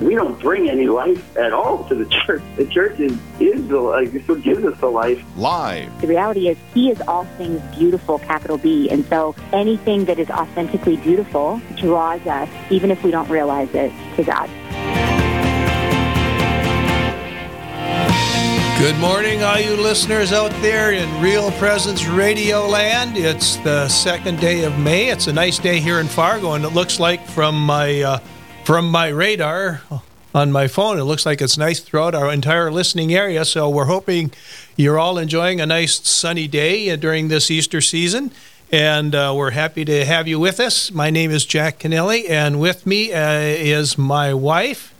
We don't bring any life at all to the church. The church is, is the life. It's what gives us the life. Live. The reality is, He is all things beautiful, capital B. And so anything that is authentically beautiful draws us, even if we don't realize it, to God. Good morning, all you listeners out there in Real Presence Radio Land. It's the second day of May. It's a nice day here in Fargo, and it looks like from my uh, from my radar on my phone, it looks like it's nice throughout our entire listening area. So we're hoping you're all enjoying a nice sunny day during this Easter season. And uh, we're happy to have you with us. My name is Jack Kennelly, and with me uh, is my wife,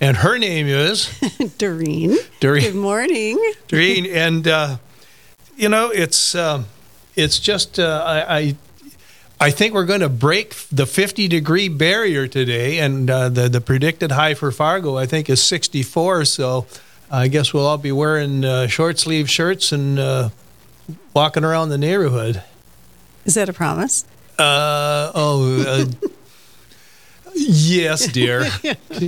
and her name is Doreen. Doreen. Good morning. Doreen, and uh, you know it's um, it's just uh, I, I I think we're going to break the 50 degree barrier today, and uh, the the predicted high for Fargo I think is 64. So I guess we'll all be wearing uh, short sleeve shirts and uh, walking around the neighborhood. Is that a promise? Uh, oh, uh, yes, dear.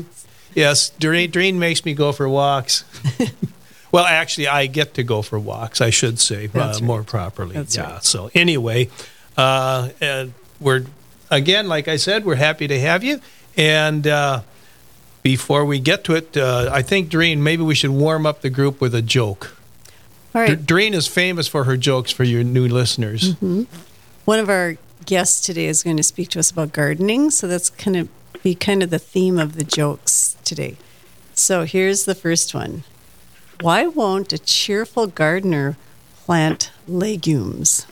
yes, Doreen, Doreen makes me go for walks. well, actually, I get to go for walks, I should say, uh, That's more properly. That's yeah. right. So, anyway, uh, and we're, again, like I said, we're happy to have you. And uh, before we get to it, uh, I think, Doreen, maybe we should warm up the group with a joke. All D- right. Doreen is famous for her jokes for your new listeners. One of our guests today is going to speak to us about gardening. So that's going to be kind of the theme of the jokes today. So here's the first one Why won't a cheerful gardener plant legumes?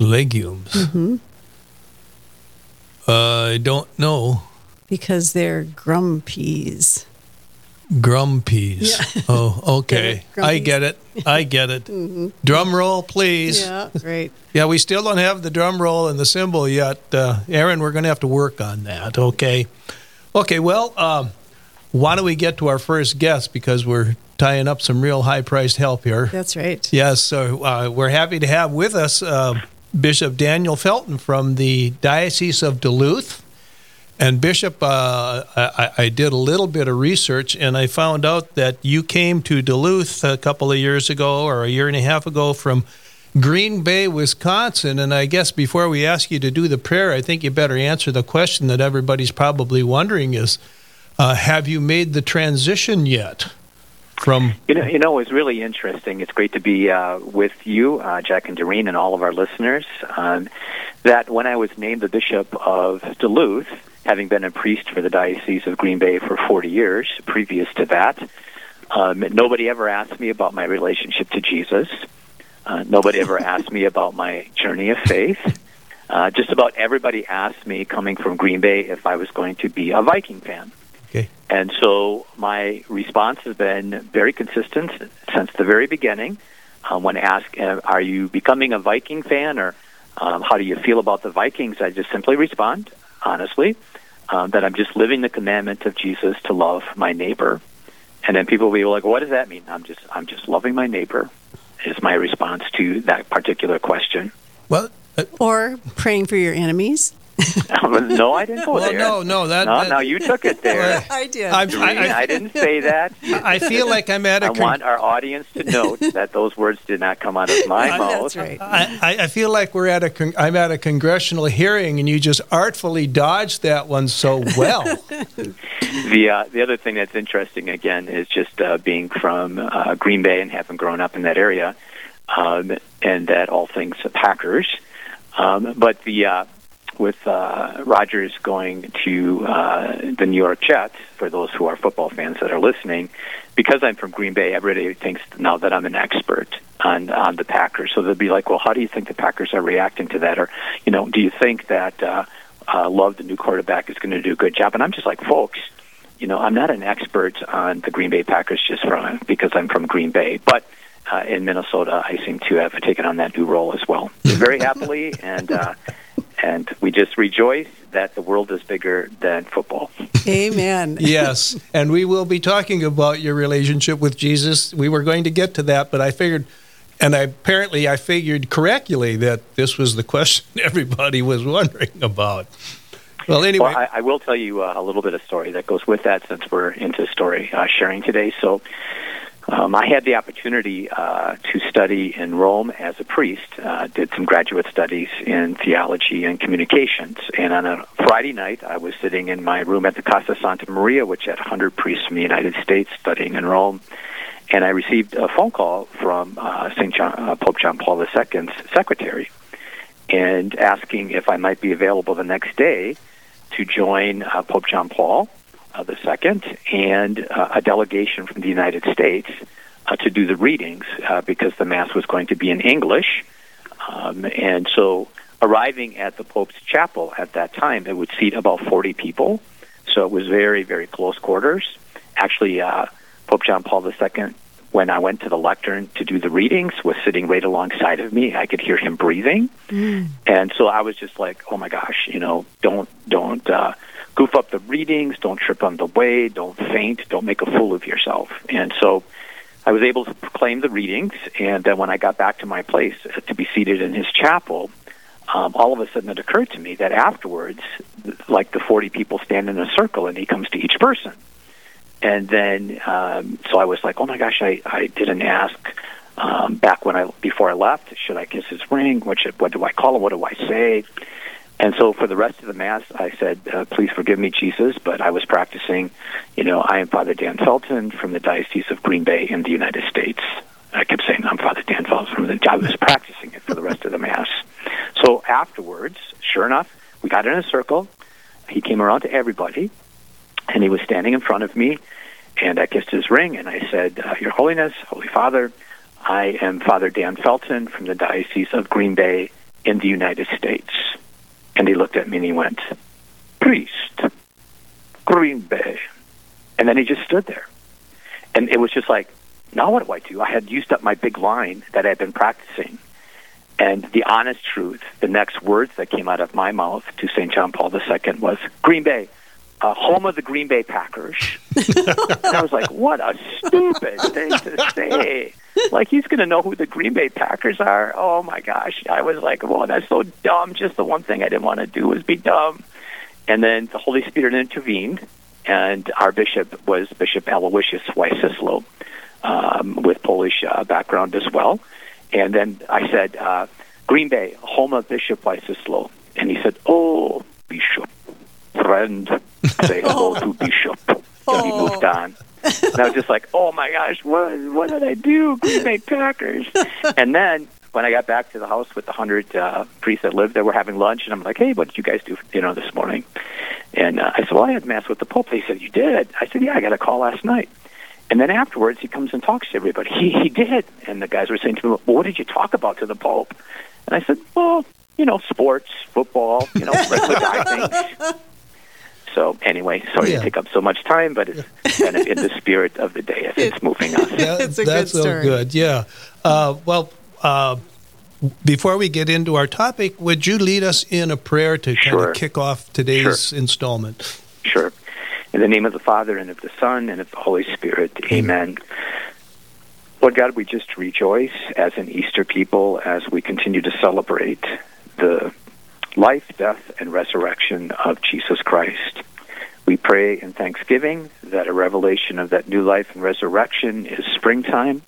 Legumes. Mm-hmm. Uh, I don't know. Because they're grumpies. Grumpies. Oh, okay. Get? I get it. I get it. Drum roll, please. Yeah, great. Yeah, we still don't have the drum roll and the cymbal yet. Uh, Aaron, we're going to have to work on that. Okay. Okay, well, um, why don't we get to our first guest because we're tying up some real high priced help here. That's right. Yes, so uh, we're happy to have with us uh, Bishop Daniel Felton from the Diocese of Duluth. And Bishop, uh, I, I did a little bit of research, and I found out that you came to Duluth a couple of years ago, or a year and a half ago, from Green Bay, Wisconsin. And I guess before we ask you to do the prayer, I think you better answer the question that everybody's probably wondering: is uh, Have you made the transition yet from You know, you know, it's really interesting. It's great to be uh, with you, uh, Jack and Doreen, and all of our listeners. Um, that when I was named the bishop of Duluth, having been a priest for the diocese of Green Bay for 40 years, previous to that, um, nobody ever asked me about my relationship to Jesus. Uh, nobody ever asked me about my journey of faith. Uh, just about everybody asked me, coming from Green Bay, if I was going to be a Viking fan. Okay. And so my response has been very consistent since the very beginning. Um, when asked, uh, "Are you becoming a Viking fan?" or um, "How do you feel about the Vikings?" I just simply respond honestly um, that I'm just living the commandment of Jesus to love my neighbor. And then people will be like, "What does that mean?" I'm just I'm just loving my neighbor. Is my response to that particular question. well? Uh, Or praying for your enemies. no, I didn't go well, there. no, no, that. no, that- no, you took it there. I did. I'm- Doreen, I- I- I didn't say that. I feel like I'm at a. I con- want our audience to note that those words did not come out of my mouth. That's right. I, I- I feel like we're at a. Con- I'm at a congressional hearing, and you just artfully dodged that one so well. The uh, the other thing that's interesting again is just uh, being from uh, Green Bay and having grown up in that area, um, and that all things Packers. Um, but the uh, with uh, Rodgers going to uh, the New York Jets, for those who are football fans that are listening, because I'm from Green Bay, everybody thinks now that I'm an expert on on the Packers. So they'll be like, "Well, how do you think the Packers are reacting to that?" Or, you know, do you think that uh, uh, Love, the new quarterback, is going to do a good job? And I'm just like, folks, you know, I'm not an expert on the Green Bay Packers just from because I'm from Green Bay, but uh, in Minnesota, I seem to have taken on that new role as well, very happily, and uh, and we just rejoice that the world is bigger than football. Amen. yes, and we will be talking about your relationship with Jesus. We were going to get to that, but I figured, and I, apparently I figured correctly that this was the question everybody was wondering about. Well, anyway, well, I, I, will tell you uh, a little bit of story that goes with that, since we're into story uh, sharing today. So. Um, I had the opportunity uh, to study in Rome as a priest, uh, did some graduate studies in theology and communications. And on a Friday night, I was sitting in my room at the Casa Santa Maria, which had 100 priests from the United States studying in Rome. And I received a phone call from uh, St. John, uh, Pope John Paul II's secretary and asking if I might be available the next day to join uh, Pope John Paul uh, the second, and uh, a delegation from the United States uh, to do the readings uh, because the mass was going to be in English, um, and so arriving at the Pope's chapel at that time, it would seat about forty people, so it was very very close quarters. Actually, uh, Pope John Paul II when I went to the lectern to do the readings was sitting right alongside of me. I could hear him breathing. Mm. And so I was just like, "Oh my gosh, you know, don't don't uh goof up the readings, don't trip on the way, don't faint, don't make a fool of yourself. And so I was able to proclaim the readings, and then when I got back to my place uh, to be seated in his chapel, um, all of a sudden it occurred to me that afterwards, like the 40 people stand in a circle and he comes to each person. And then, um, so I was like, oh my gosh, I, I didn't ask um, back when I, before I left, should I kiss his ring? What, should, what do I call him? What do I say? And so for the rest of the Mass, I said, uh, please forgive me, Jesus, but I was practicing, you know, I am Father Dan Felton from the Diocese of Green Bay in the United States. I kept saying, I'm Father Dan Felton from the, I was practicing it for the rest of the Mass. So afterwards, sure enough, we got in a circle. He came around to everybody, and he was standing in front of me, and I kissed his ring, and I said, uh, Your Holiness, Holy Father, I am Father Dan Felton from the Diocese of Green Bay in the United States. And he looked at me and he went, Priest, Green Bay. And then he just stood there. And it was just like, now what do I do? I had used up my big line that I had been practicing. And the honest truth, the next words that came out of my mouth to St. John Paul II was Green Bay, uh, home of the Green Bay Packers. and I was like, what a stupid thing to say. Like, he's going to know who the Green Bay Packers are. Oh, my gosh. I was like, well, that's so dumb. Just the one thing I didn't want to do was be dumb. And then the Holy Spirit intervened, and our bishop was Bishop Aloysius Wycislo, um, with Polish uh, background as well. And then I said, uh, Green Bay, home of Bishop Wycislo. And he said, oh, Bishop, friend, say hello to Bishop. So he moved on. And I was just like, oh my gosh, what what did I do? Green Bay Packers. and then when I got back to the house with the hundred uh, priests that lived there, we're having lunch, and I'm like, hey, what did you guys do for dinner this morning? And uh, I said, well, I had mass with the Pope. They said, you did? I said, yeah, I got a call last night. And then afterwards, he comes and talks to everybody. He he did. And the guys were saying to me, well, what did you talk about to the Pope? And I said, well, you know, sports, football, you know, regular guy things. So anyway, sorry yeah. to take up so much time, but it's kind of in the spirit of the day as it's moving us. That, it's a that's good story. so good. Yeah. Uh, well, uh, before we get into our topic, would you lead us in a prayer to kind of kick off today's sure. installment? Sure. In the name of the Father and of the Son and of the Holy Spirit. Amen. Lord God, we just rejoice as an Easter people as we continue to celebrate the life, death, and resurrection of Jesus Christ. We pray in thanksgiving that a revelation of that new life and resurrection is springtime.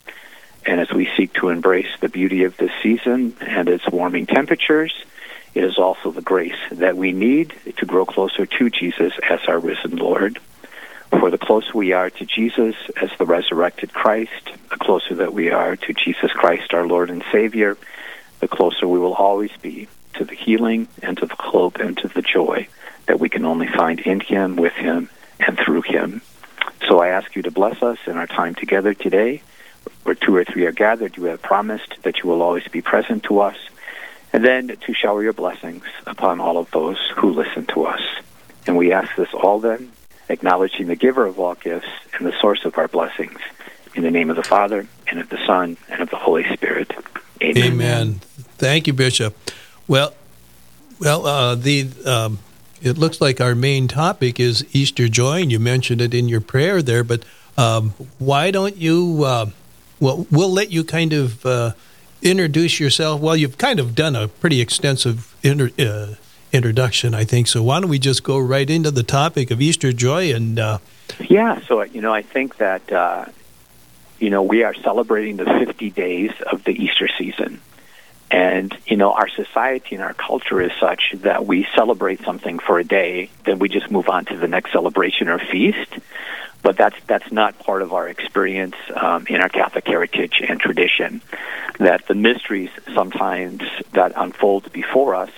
And as we seek to embrace the beauty of this season and its warming temperatures, it is also the grace that we need to grow closer to Jesus as our risen Lord. For the closer we are to Jesus as the resurrected Christ, the closer that we are to Jesus Christ, our Lord and Savior, the closer we will always be to the healing and to the hope and to the joy that we can only find in Him, with Him, and through Him. So I ask you to bless us in our time together today. Where two or three are gathered, you have promised that you will always be present to us, and then to shower your blessings upon all of those who listen to us. And we ask this all then, acknowledging the giver of all gifts and the source of our blessings. In the name of the Father, and of the Son, and of the Holy Spirit. Amen. Amen. Thank you, Bishop. Well, Well, uh, the um, it looks like our main topic is Easter joy, and you mentioned it in your prayer there. But um, why don't you? Uh, well, we'll let you kind of uh, introduce yourself. Well, you've kind of done a pretty extensive inter, uh, introduction, I think. So why don't we just go right into the topic of Easter joy and? Uh, yeah. So you know, I think that uh, you know we are celebrating the 50 days of the Easter season. And, you know, our society and our culture is such that we celebrate something for a day, then we just move on to the next celebration or feast. But that's, that's not part of our experience um, in our Catholic heritage and tradition. That the mysteries sometimes that unfold before us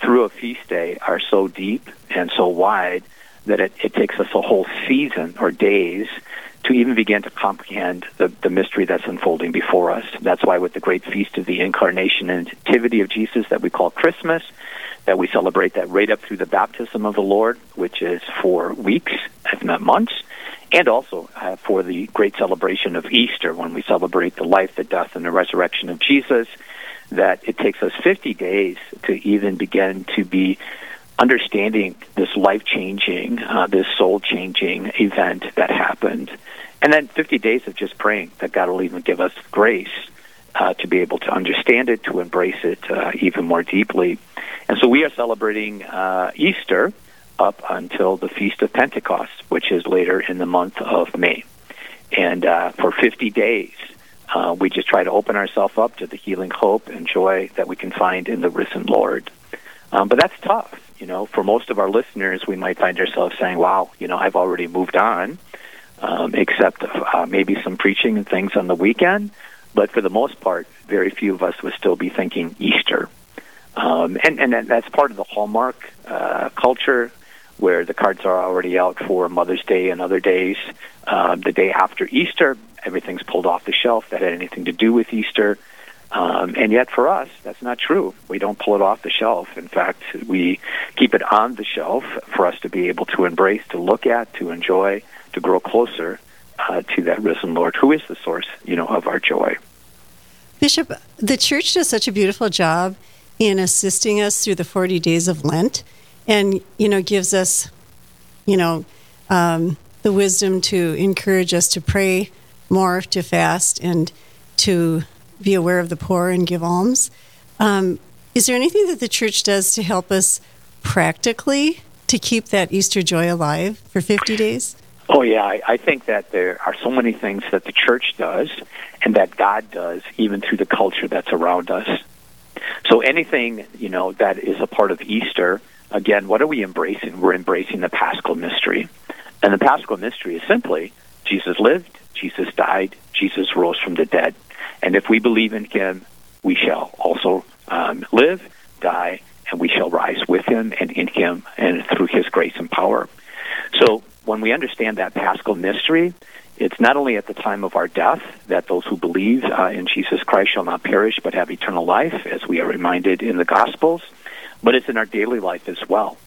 through a feast day are so deep and so wide that it, it takes us a whole season or days to even begin to comprehend the, the mystery that's unfolding before us. That's why with the great feast of the incarnation and nativity of Jesus that we call Christmas, that we celebrate that right up through the baptism of the Lord, which is for weeks, if not months, and also uh, for the great celebration of Easter when we celebrate the life, the death, and the resurrection of Jesus, that it takes us 50 days to even begin to be understanding this life changing, uh, this soul changing event that happened. And then 50 days of just praying that God will even give us grace uh, to be able to understand it, to embrace it uh, even more deeply. And so we are celebrating uh, Easter up until the Feast of Pentecost, which is later in the month of May. And uh, for 50 days, uh, we just try to open ourselves up to the healing hope and joy that we can find in the risen Lord. Um, but that's tough you know, for most of our listeners, we might find ourselves saying, wow, you know, I've already moved on, um, except uh, maybe some preaching and things on the weekend. But for the most part, very few of us would still be thinking Easter. Um, and, and that's part of the Hallmark uh, culture where the cards are already out for Mother's Day and other days. Uh, the day after Easter, everything's pulled off the shelf that had anything to do with Easter. Um, and yet, for us, that's not true. We don't pull it off the shelf. In fact, we keep it on the shelf for us to be able to embrace, to look at, to enjoy, to grow closer uh, to that risen Lord, who is the source, you know, of our joy. Bishop, the church does such a beautiful job in assisting us through the 40 days of Lent, and you know, gives us, you know, um, the wisdom to encourage us to pray more, to fast, and to be aware of the poor and give alms. Um, is there anything that the church does to help us practically to keep that Easter joy alive for 50 days? Oh, yeah. I, I think that there are so many things that the church does and that God does, even through the culture that's around us. So anything, you know, that is a part of Easter, again, what are we embracing? We're embracing the Paschal mystery. And the Paschal mystery is simply Jesus lived, Jesus died, Jesus rose from the dead. And if we believe in him, we shall also um, live, die, and we shall rise with him and in him and through his grace and power. So when we understand that paschal mystery, it's not only at the time of our death that those who believe uh, in Jesus Christ shall not perish but have eternal life, as we are reminded in the Gospels, but it's in our daily life as well.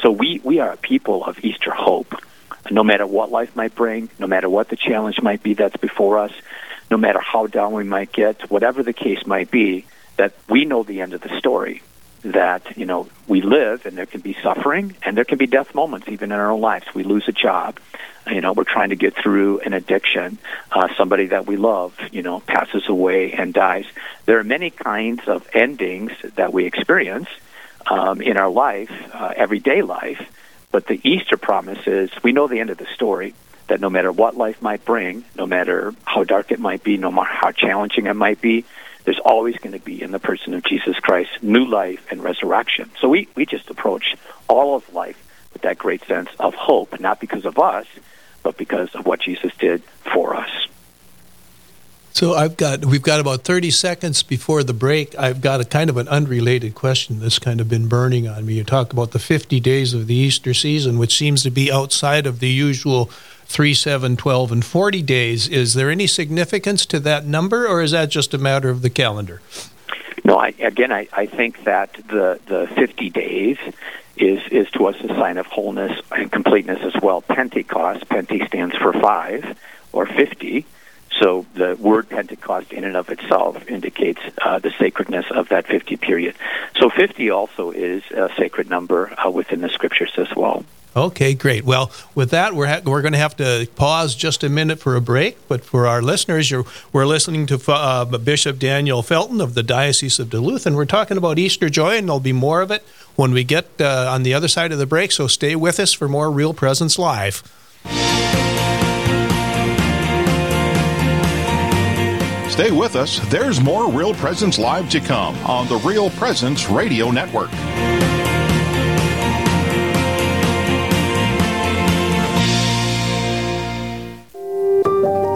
So we, we are a people of Easter hope. No matter what life might bring, no matter what the challenge might be that's before us, no matter how down we might get, whatever the case might be, that we know the end of the story. That, you know, we live and there can be suffering and there can be death moments even in our own lives. We lose a job. You know, we're trying to get through an addiction. Uh, somebody that we love, you know, passes away and dies. There are many kinds of endings that we experience um, in our life, uh, everyday life. But the Easter promise is we know the end of the story that no matter what life might bring, no matter how dark it might be, no matter how challenging it might be, there's always going to be in the person of Jesus Christ new life and resurrection. So we, we just approach all of life with that great sense of hope, not because of us, but because of what Jesus did for us. So I've got we've got about 30 seconds before the break. I've got a kind of an unrelated question that's kind of been burning on me. You talk about the 50 days of the Easter season, which seems to be outside of the usual 3, 7, 12, and 40 days. Is there any significance to that number, or is that just a matter of the calendar? No, I, again, I, I think that the, the 50 days is, is to us a sign of wholeness and completeness as well. Pentecost, Pente stands for five or 50. So the word Pentecost in and of itself indicates uh, the sacredness of that 50 period. So 50 also is a sacred number uh, within the scriptures as well. Okay, great. Well, with that, we're ha- we're going to have to pause just a minute for a break. But for our listeners, we're listening to uh, Bishop Daniel Felton of the Diocese of Duluth, and we're talking about Easter joy, and there'll be more of it when we get uh, on the other side of the break. So stay with us for more Real Presence Live. Stay with us. There's more Real Presence Live to come on the Real Presence Radio Network.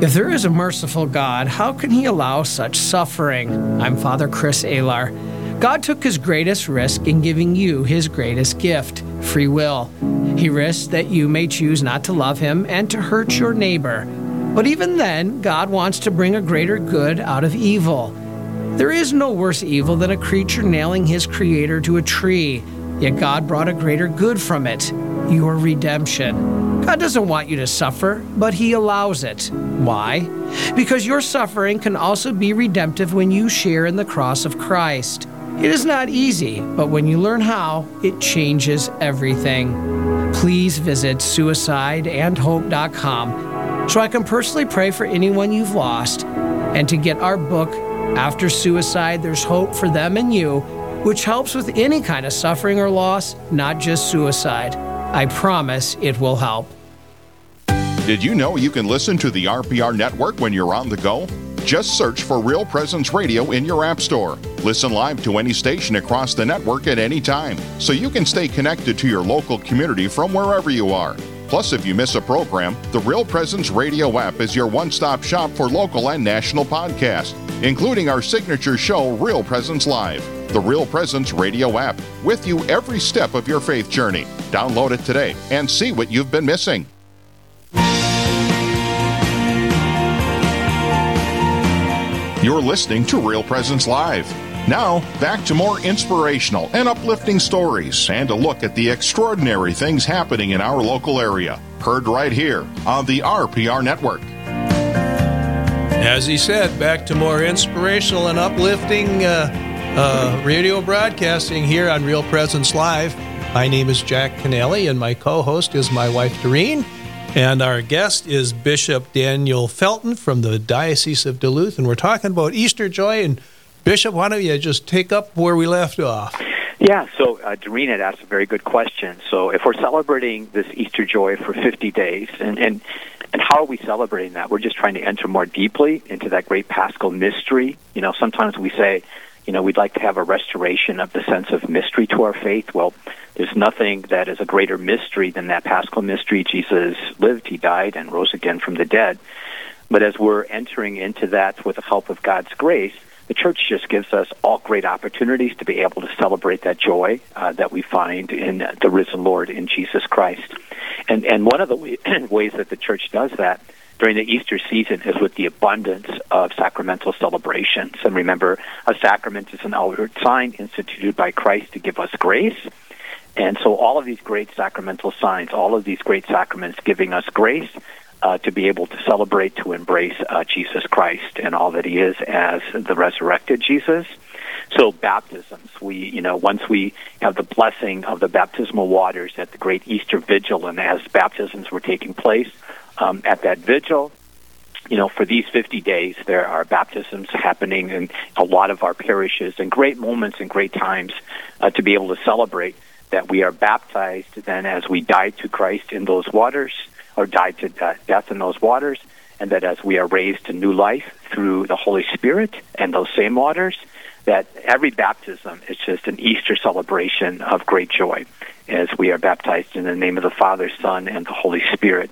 If there is a merciful God, how can He allow such suffering? I'm Father Chris Alar. God took His greatest risk in giving you His greatest gift free will. He risked that you may choose not to love Him and to hurt your neighbor. But even then, God wants to bring a greater good out of evil. There is no worse evil than a creature nailing his Creator to a tree, yet God brought a greater good from it your redemption. God doesn't want you to suffer, but He allows it. Why? Because your suffering can also be redemptive when you share in the cross of Christ. It is not easy, but when you learn how, it changes everything. Please visit suicideandhope.com so I can personally pray for anyone you've lost and to get our book, After Suicide, There's Hope for Them and You, which helps with any kind of suffering or loss, not just suicide. I promise it will help. Did you know you can listen to the RPR network when you're on the go? Just search for Real Presence Radio in your App Store. Listen live to any station across the network at any time, so you can stay connected to your local community from wherever you are. Plus, if you miss a program, the Real Presence Radio app is your one stop shop for local and national podcasts, including our signature show, Real Presence Live the Real Presence radio app, with you every step of your faith journey. Download it today and see what you've been missing. You're listening to Real Presence Live. Now, back to more inspirational and uplifting stories and a look at the extraordinary things happening in our local area. Heard right here on the RPR Network. As he said, back to more inspirational and uplifting uh, uh, radio broadcasting here on Real Presence Live. My name is Jack Canelli, and my co host is my wife, Doreen. And our guest is Bishop Daniel Felton from the Diocese of Duluth. And we're talking about Easter joy. And Bishop, why don't you just take up where we left off? Yeah, so uh, Doreen had asked a very good question. So if we're celebrating this Easter joy for 50 days, and, and and how are we celebrating that? We're just trying to enter more deeply into that great paschal mystery. You know, sometimes we say, you know, we'd like to have a restoration of the sense of mystery to our faith. Well, there's nothing that is a greater mystery than that paschal mystery. Jesus lived, he died, and rose again from the dead. But as we're entering into that with the help of God's grace, the church just gives us all great opportunities to be able to celebrate that joy uh, that we find in the risen Lord in Jesus Christ. And and one of the ways that the church does that during the Easter season is with the abundance of sacramental celebrations. And remember, a sacrament is an outward sign instituted by Christ to give us grace. And so all of these great sacramental signs, all of these great sacraments giving us grace uh, to be able to celebrate, to embrace uh, Jesus Christ and all that he is as the resurrected Jesus. So baptisms, we, you know, once we have the blessing of the baptismal waters at the great Easter vigil and as baptisms were taking place, um, at that vigil. You know, for these 50 days, there are baptisms happening in a lot of our parishes and great moments and great times uh, to be able to celebrate that we are baptized then as we die to Christ in those waters or die to death in those waters, and that as we are raised to new life through the Holy Spirit and those same waters, that every baptism is just an Easter celebration of great joy as we are baptized in the name of the Father, Son, and the Holy Spirit.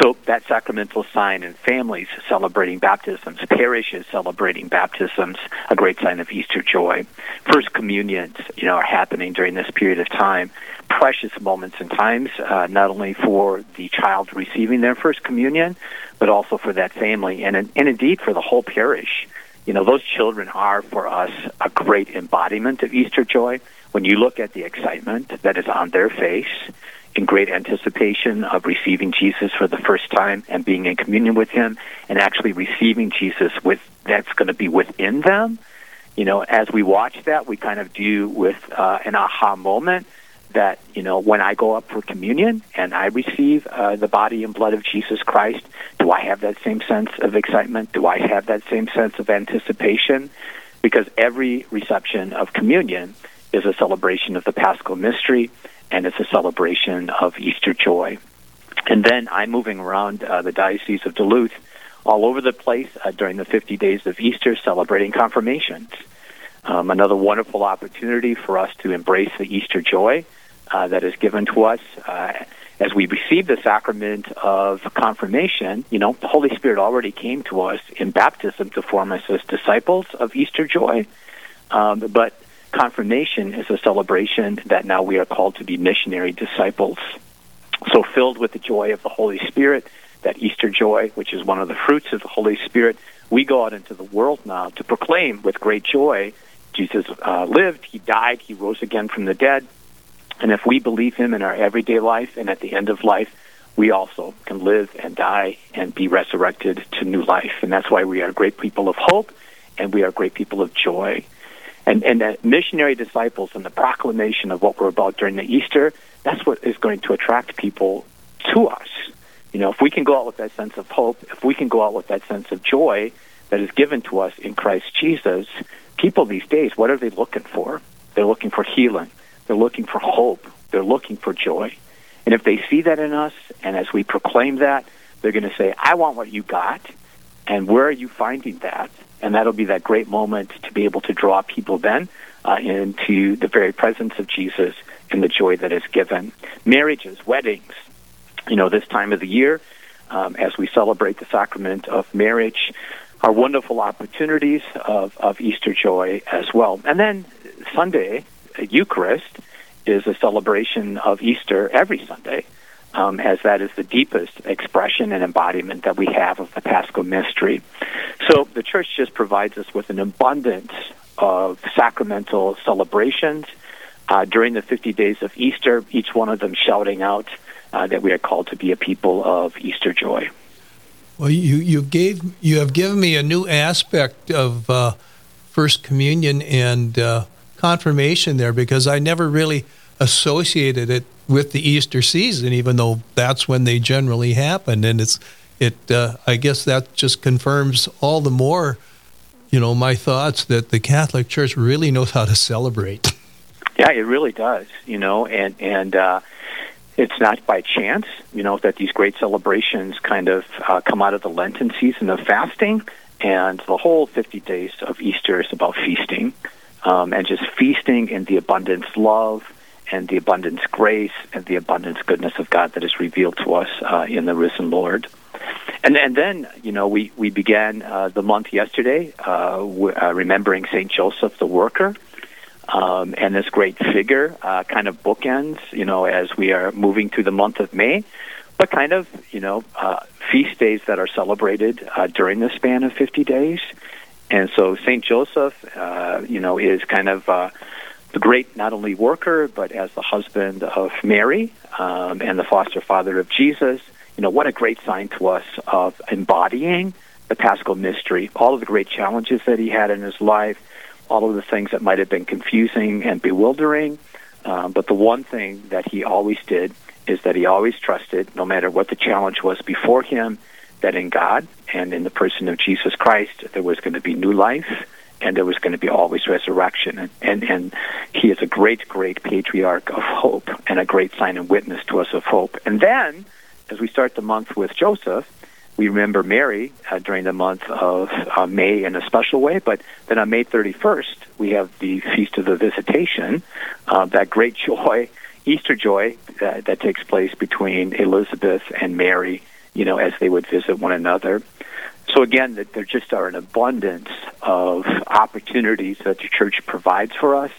So that sacramental sign in families celebrating baptisms, parishes celebrating baptisms, a great sign of Easter joy. First communions, you know, are happening during this period of time. Precious moments and times, uh, not only for the child receiving their first communion, but also for that family and, and indeed for the whole parish. You know, those children are for us a great embodiment of Easter joy. When you look at the excitement that is on their face, in great anticipation of receiving Jesus for the first time and being in communion with him and actually receiving Jesus with that's going to be within them. You know, as we watch that, we kind of do with uh, an aha moment that, you know, when I go up for communion and I receive uh, the body and blood of Jesus Christ, do I have that same sense of excitement? Do I have that same sense of anticipation? Because every reception of communion is a celebration of the Paschal mystery and it's a celebration of Easter joy. And then I'm moving around uh, the Diocese of Duluth all over the place uh, during the 50 days of Easter celebrating confirmations. Um, another wonderful opportunity for us to embrace the Easter joy uh, that is given to us. Uh, as we receive the sacrament of confirmation, you know, the Holy Spirit already came to us in baptism to form us as disciples of Easter joy. Um, but confirmation is a celebration that now we are called to be missionary disciples. So, filled with the joy of the Holy Spirit, that Easter joy, which is one of the fruits of the Holy Spirit, we go out into the world now to proclaim with great joy Jesus uh, lived, He died, He rose again from the dead. And if we believe Him in our everyday life and at the end of life, we also can live and die and be resurrected to new life. And that's why we are great people of hope and we are great people of joy and and that missionary disciples and the proclamation of what we're about during the Easter, that's what is going to attract people to us. You know, if we can go out with that sense of hope, if we can go out with that sense of joy that is given to us in Christ Jesus, people these days, what are they looking for? They're looking for healing. They're looking for hope. They're looking for joy. And if they see that in us, and as we proclaim that, they're going to say, I want what you got. And where are you finding that? And that'll be that great moment to be able to draw people then uh, into the very presence of Jesus and the joy that is given. Marriages, weddings, you know, this time of the year, um, as we celebrate the sacrament of marriage, are wonderful opportunities of, of Easter joy as well. And then Sunday, Eucharist, is a celebration of Easter every Sunday um, as that is the deepest expression and embodiment that we have of the Paschal mystery. So the church just provides us with an abundance of sacramental celebrations uh, during the 50 days of Easter, each one of them shouting out uh, that we are called to be a people of Easter joy. Well, you you gave you have given me a new aspect of uh, First Communion and uh, confirmation there because I never really associated it with the Easter season, even though that's when they generally happen. And it's it. Uh, I guess that just confirms all the more, you know, my thoughts that the Catholic Church really knows how to celebrate. Yeah, it really does. You know, and and. Uh, it's not by chance, you know, that these great celebrations kind of uh, come out of the Lenten season of fasting, and the whole 50 days of Easter is about feasting, um, and just feasting in the abundance love and the abundance grace and the abundance goodness of God that is revealed to us uh, in the risen Lord. And, and then, you know, we, we began uh, the month yesterday uh, w- uh, remembering St. Joseph the Worker. Um, and this great figure uh, kind of bookends, you know, as we are moving through the month of May, but kind of, you know, uh, feast days that are celebrated uh, during the span of 50 days. And so St. Joseph, uh, you know, is kind of the great not only worker, but as the husband of Mary um, and the foster father of Jesus. You know, what a great sign to us of embodying the Paschal mystery, all of the great challenges that he had in his life, all of the things that might have been confusing and bewildering. Um, but the one thing that he always did is that he always trusted, no matter what the challenge was before him, that in God and in the person of Jesus Christ, there was going to be new life and there was going to be always resurrection. And, and, and he is a great, great patriarch of hope and a great sign and witness to us of hope. And then, as we start the month with Joseph, we remember Mary uh, during the month of uh, May in a special way, but then on May 31st, we have the Feast of the Visitation, uh, that great joy, Easter joy that, that takes place between Elizabeth and Mary you know, as they would visit one another. So again, that there just are an abundance of opportunities that the church provides for us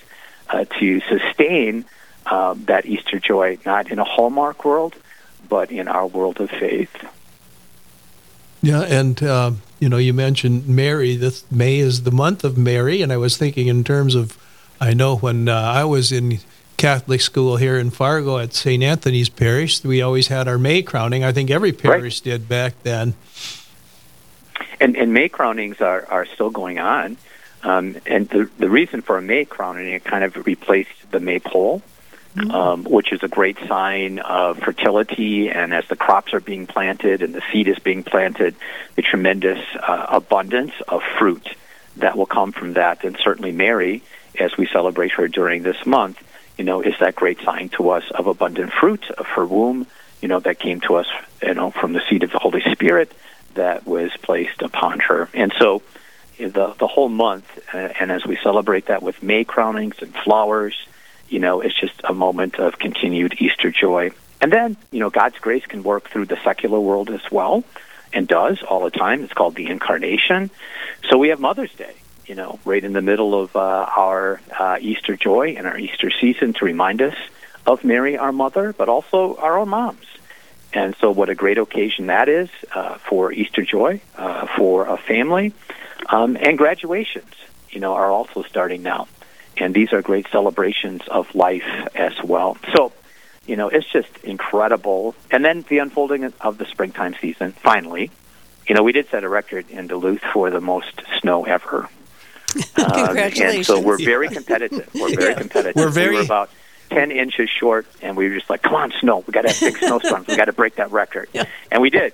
uh, to sustain um, that Easter joy, not in a Hallmark world, but in our world of faith. Yeah, and uh, you know, you mentioned Mary. This May is the month of Mary, and I was thinking in terms of, I know when uh, I was in Catholic school here in Fargo at St. Anthony's Parish, we always had our May crowning. I think every parish right. did back then. And, and May crownings are, are still going on. Um, and the, the reason for a May crowning, it kind of replaced the maypole mm-hmm. um, which is a great sign of fertility. And as the crops are being planted and the seed is being planted, the tremendous uh, abundance of fruit that will come from that. And certainly Mary, as we celebrate her during this month, you know, is that great sign to us of abundant fruit of her womb, you know, that came to us, you know, from the seed of the Holy Spirit that was placed upon her. And so the the whole month, uh, and as we celebrate that with May crownings and flowers, you know, it's just a moment of continued Easter joy. And then, you know, God's grace can work through the secular world as well, and does all the time. It's called the Incarnation. So we have Mother's Day, you know, right in the middle of uh, our uh, Easter joy and our Easter season to remind us of Mary, our mother, but also our own moms. And so, what a great occasion that is uh, for Easter joy, uh, for a family, um, and graduations, you know, are also starting now and these are great celebrations of life as well. So, you know, it's just incredible. And then the unfolding of the springtime season, finally. You know, we did set a record in Duluth for the most snow ever. Congratulations. Um, and so we're very competitive. We're very yeah. competitive. We're very... We were about 10 inches short, and we were just like, come on, snow. we got to have big snowstorms. we got to break that record. Yeah. And we did.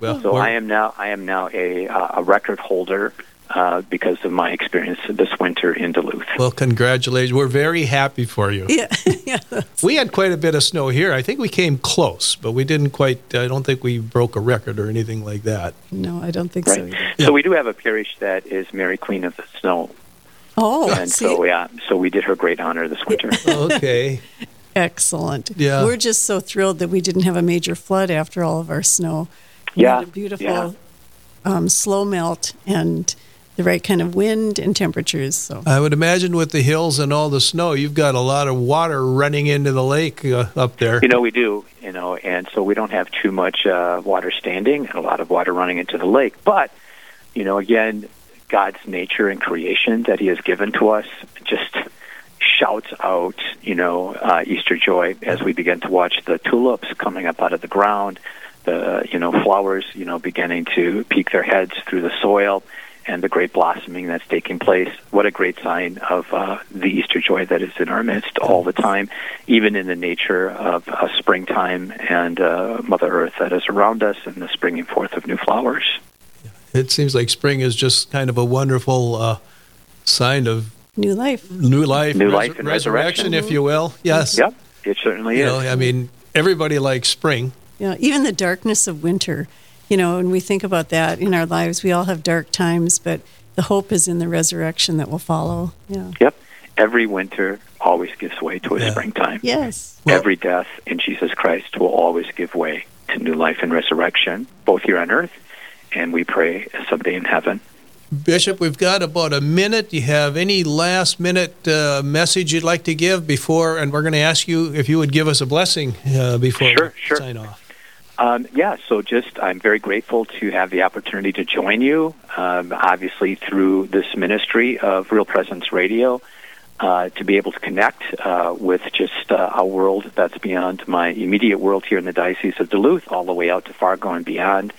Well, so I am now I am now a uh, a record holder uh, because of my experience this winter in Duluth. Well, congratulations. We're very happy for you. Yeah. yeah we had quite a bit of snow here. I think we came close, but we didn't quite, I don't think we broke a record or anything like that. No, I don't think right. so either. Yeah. So we do have a parish that is Mary Queen of the Snow. Oh, and see? so yeah, so we did her great honor this winter. okay. Excellent. Yeah. We're just so thrilled that we didn't have a major flood after all of our snow. We yeah. had a beautiful yeah. um, slow melt and the right kind of wind and temperatures. So I would imagine with the hills and all the snow, you've got a lot of water running into the lake uh, up there. You know, we do. You know, and so we don't have too much uh, water standing and a lot of water running into the lake. But you know, again, God's nature and creation that He has given to us just shouts out, you know, uh, Easter joy as we begin to watch the tulips coming up out of the ground, the you know flowers, you know, beginning to peek their heads through the soil and the great blossoming that's taking place. What a great sign of uh, the Easter joy that is in our midst all the time, even in the nature of uh, springtime and uh, Mother Earth that is around us and the springing forth of new flowers. It seems like spring is just kind of a wonderful uh, sign of new life, new life, new life, and resurrection, resurrection, if you will. Yes. Yep. It certainly you is. Know, I mean, everybody likes spring. Yeah, even the darkness of winter you know, when we think about that in our lives, we all have dark times, but the hope is in the resurrection that will follow. Yeah. Yep. Every winter always gives way to a yeah. springtime. Yes. Well, Every death in Jesus Christ will always give way to new life and resurrection, both here on earth and we pray someday in heaven. Bishop, we've got about a minute. Do you have any last minute uh, message you'd like to give before? And we're going to ask you if you would give us a blessing uh, before sure, we sure. sign off. Um, yeah, so just I'm very grateful to have the opportunity to join you, um, obviously through this ministry of Real Presence Radio, uh, to be able to connect uh, with just uh, a world that's beyond my immediate world here in the Diocese of Duluth, all the way out to Fargo and beyond.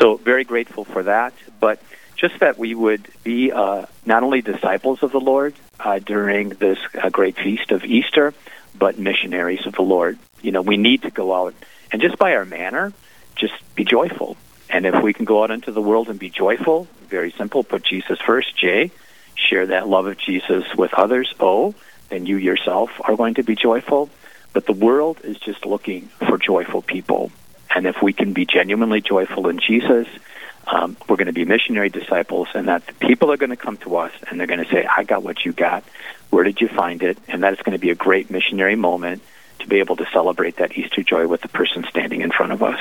So very grateful for that, but just that we would be uh, not only disciples of the Lord uh, during this uh, great feast of Easter, but missionaries of the Lord. You know, we need to go out and just by our manner, just be joyful. And if we can go out into the world and be joyful, very simple, put Jesus first, J, share that love of Jesus with others, oh, then you yourself are going to be joyful. But the world is just looking for joyful people. And if we can be genuinely joyful in Jesus, um, we're going to be missionary disciples, and that the people are going to come to us and they're going to say, I got what you got. Where did you find it? And that is going to be a great missionary moment to be able to celebrate that Easter joy with the person standing in front of us.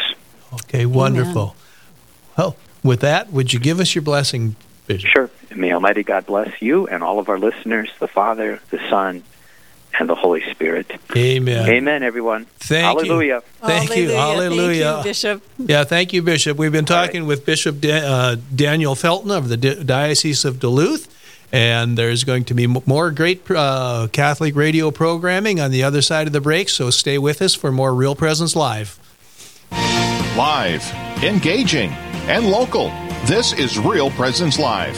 Okay, wonderful. Well, with that, would you give us your blessing, Bishop? Sure. May Almighty God bless you and all of our listeners, the Father, the Son, and the Holy Spirit. Amen. Amen, everyone. Thank Hallelujah. you. Thank you. Hallelujah. Thank you, Bishop. Yeah, thank you, Bishop. We've been talking with Bishop da- uh, Daniel Felton of the Di- Diocese of Duluth, and there's going to be m- more great uh, Catholic radio programming on the other side of the break, so stay with us for more Real Presence Live. Live, engaging, and local. This is Real Presence Live,